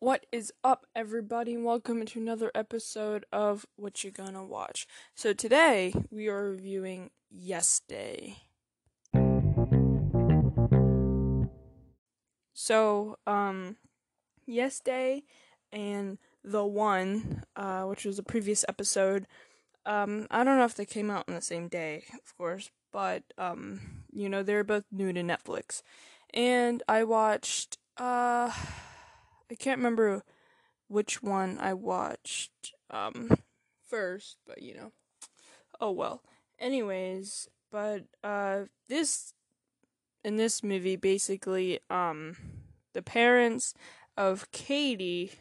What is up, everybody? Welcome to another episode of What You Gonna Watch. So today we are reviewing Yes Day. So, um, Yes Day and The One, uh, which was a previous episode. Um, I don't know if they came out on the same day, of course, but um, you know they're both new to Netflix, and I watched uh I can't remember which one I watched um first, but you know. Oh well. Anyways, but uh this in this movie basically um the parents of Katie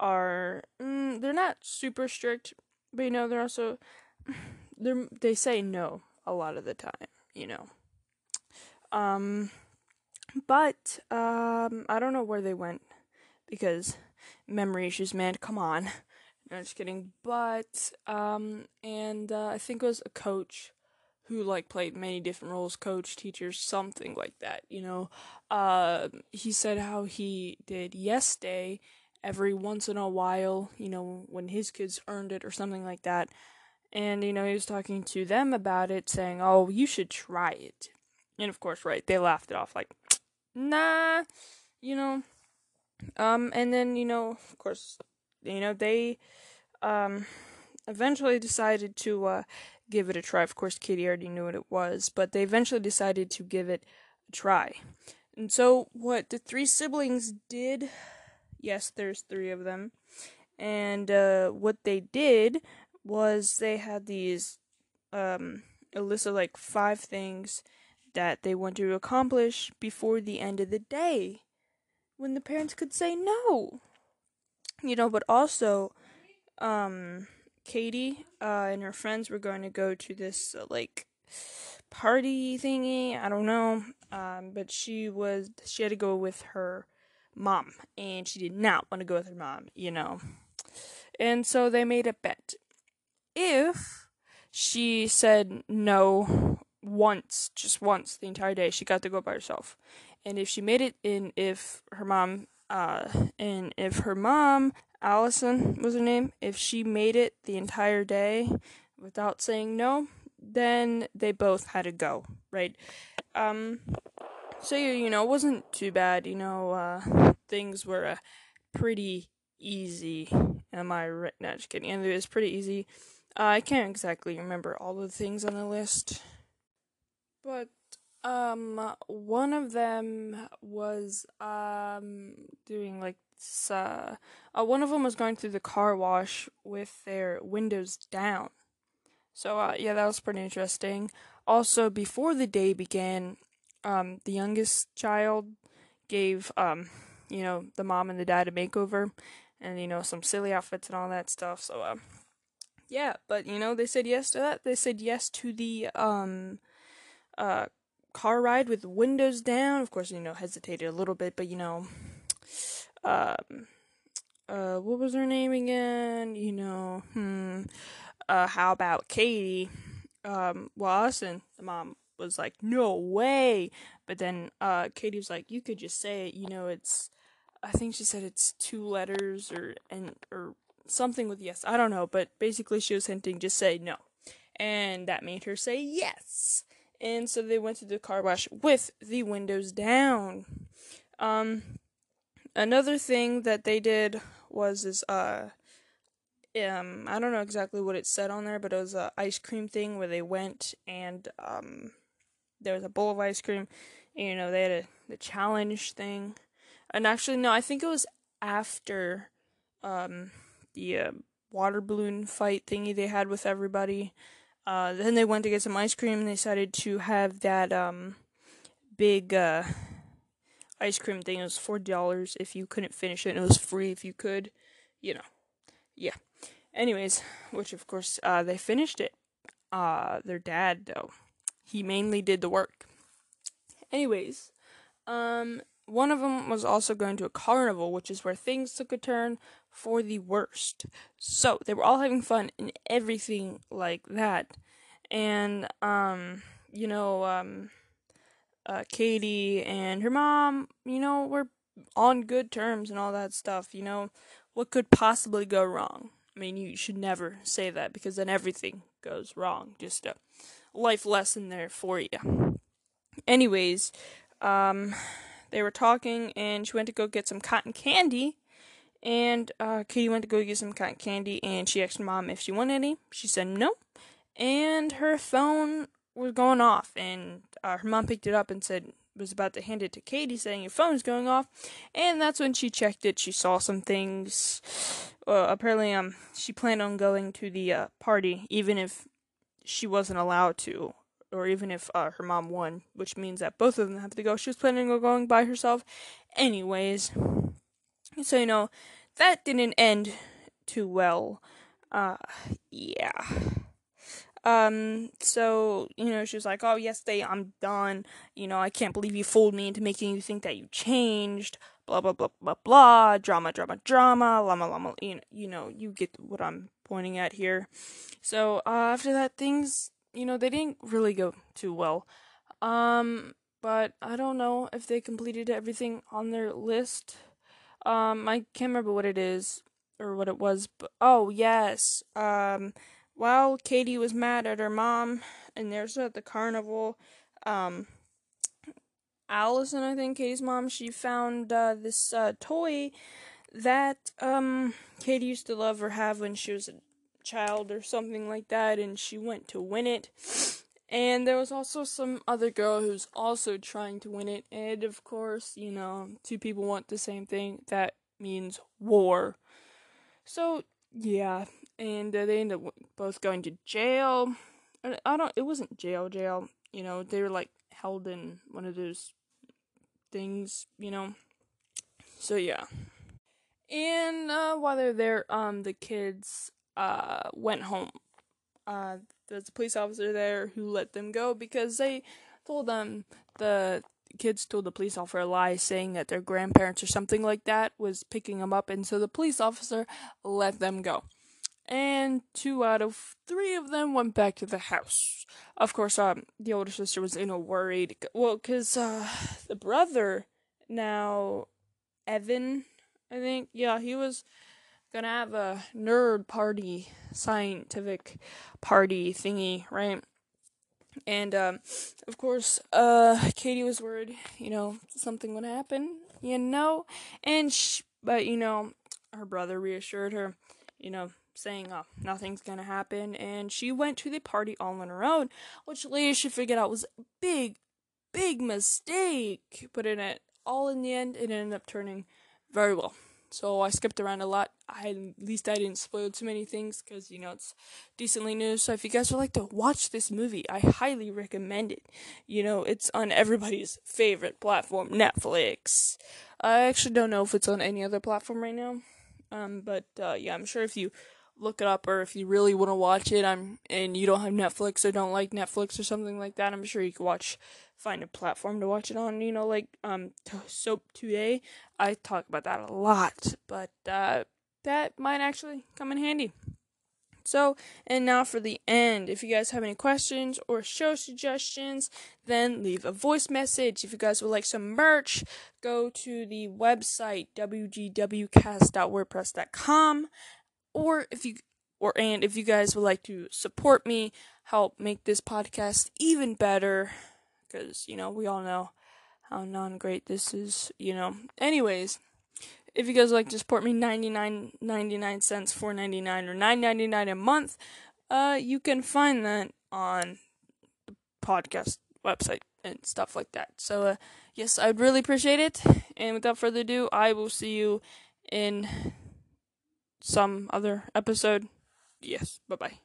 are mm, they're not super strict, but you know they're also they they say no a lot of the time, you know. Um but um I don't know where they went because memory issues, man. Come on. No, just kidding. But um, and uh, I think it was a coach who like played many different roles, coach, teacher, something like that. You know, uh, he said how he did Yes Day every once in a while. You know, when his kids earned it or something like that. And you know, he was talking to them about it, saying, "Oh, you should try it." And of course, right, they laughed it off like, "Nah." You know, um, and then, you know, of course, you know, they um, eventually decided to uh, give it a try. Of course, Katie already knew what it was, but they eventually decided to give it a try. And so, what the three siblings did, yes, there's three of them, and uh, what they did was they had these um, a list of like five things that they wanted to accomplish before the end of the day when the parents could say no. You know, but also, um, Katie uh, and her friends were going to go to this uh, like party thingy. I don't know, um, but she was she had to go with her mom, and she did not want to go with her mom. You know, and so they made a bet. If she said no once, just once the entire day, she got to go by herself and if she made it in if her mom uh and if her mom Allison was her name if she made it the entire day without saying no then they both had to go right? Um so you know it wasn't too bad you know uh things were uh, pretty easy. Am i right no just kidding. And it was pretty easy. Uh, i can't exactly remember all the things on the list. But um, one of them was um doing like uh, uh, one of them was going through the car wash with their windows down. So uh, yeah, that was pretty interesting. Also, before the day began, um, the youngest child gave um, you know, the mom and the dad a makeover, and you know, some silly outfits and all that stuff. So uh, yeah, but you know, they said yes to that. They said yes to the um, uh car ride with windows down. Of course, you know, hesitated a little bit, but you know, um, uh, what was her name again? You know, hmm, uh, how about Katie? Um, Austin, the mom was like, no way. But then, uh, Katie was like, you could just say it, you know, it's, I think she said it's two letters or, and, or something with yes. I don't know, but basically she was hinting, just say no. And that made her say yes and so they went to the car wash with the windows down. Um, another thing that they did was this uh, um, I don't know exactly what it said on there, but it was a ice cream thing where they went and um, there was a bowl of ice cream. And, you know, they had a the challenge thing, and actually, no, I think it was after um the uh, water balloon fight thingy they had with everybody. Uh, then they went to get some ice cream and they decided to have that um, big uh, ice cream thing. It was four dollars if you couldn't finish it. And it was free if you could. You know, yeah. Anyways, which of course uh, they finished it. Uh, their dad though, he mainly did the work. Anyways, um, one of them was also going to a carnival, which is where things took a turn for the worst. So they were all having fun and everything like that. And, um, you know, um, uh, Katie and her mom, you know, were on good terms and all that stuff. You know, what could possibly go wrong? I mean, you should never say that because then everything goes wrong. Just a life lesson there for you. Anyways, um, they were talking, and she went to go get some cotton candy. And uh, Katie went to go get some cotton candy, and she asked mom if she wanted any. She said no, and her phone was going off, and uh, her mom picked it up and said was about to hand it to Katie, saying your phone's going off, and that's when she checked it. She saw some things. Apparently, um, she planned on going to the uh, party, even if she wasn't allowed to or even if uh, her mom won, which means that both of them have to go. She was planning on going by herself, anyways. So you know that didn't end too well. Uh, yeah. Um, so, you know, she was like, Oh, yesterday I'm done. You know, I can't believe you fooled me into making you think that you changed. Blah, blah, blah, blah, blah. Drama, drama, drama. Llama, llama. You know, you, know, you get what I'm pointing at here. So, uh, after that, things you know, they didn't really go too well. Um, but I don't know if they completed everything on their list. Um, I can't remember what it is or what it was, but oh yes. Um, while Katie was mad at her mom, and there's at the carnival, um, Allison, I think Katie's mom, she found uh, this uh, toy that um Katie used to love or have when she was a child or something like that, and she went to win it. And there was also some other girl who's also trying to win it, and of course, you know, two people want the same thing. That means war. So yeah, and uh, they ended up both going to jail. I don't. It wasn't jail, jail. You know, they were like held in one of those things. You know. So yeah. And uh, while they're there, um, the kids uh, went home. Uh, there's a police officer there who let them go because they told them the kids told the police officer a lie saying that their grandparents or something like that was picking them up and so the police officer let them go. And two out of three of them went back to the house. Of course um the older sister was in a worried well because uh the brother now evan i think yeah he was gonna have a nerd party, scientific party thingy, right? And um, of course, uh, Katie was worried, you know, something would happen, you know, and sh- but you know, her brother reassured her, you know, saying, "Oh, nothing's gonna happen," and she went to the party all on her own, which later she figured out was a big, big mistake. But in it, all in the end, it ended up turning very well so I skipped around a lot. I at least I didn't spoil too many things because you know it's decently new. So if you guys would like to watch this movie, I highly recommend it. You know it's on everybody's favorite platform, Netflix. I actually don't know if it's on any other platform right now. Um, but uh, yeah, I'm sure if you look it up or if you really want to watch it, I'm and you don't have Netflix or don't like Netflix or something like that, I'm sure you can watch find a platform to watch it on. You know, like um, Soap Today. I talk about that a lot, but uh, that might actually come in handy. So, and now for the end. If you guys have any questions or show suggestions, then leave a voice message. If you guys would like some merch, go to the website wgwcast.wordpress.com. Or if you or and if you guys would like to support me, help make this podcast even better, because, you know, we all know how non great this is, you know. Anyways, if you guys like to support me 99 99 cents 4.99 or 9.99 a month uh you can find that on the podcast website and stuff like that so uh, yes i'd really appreciate it and without further ado i will see you in some other episode. Yes bye bye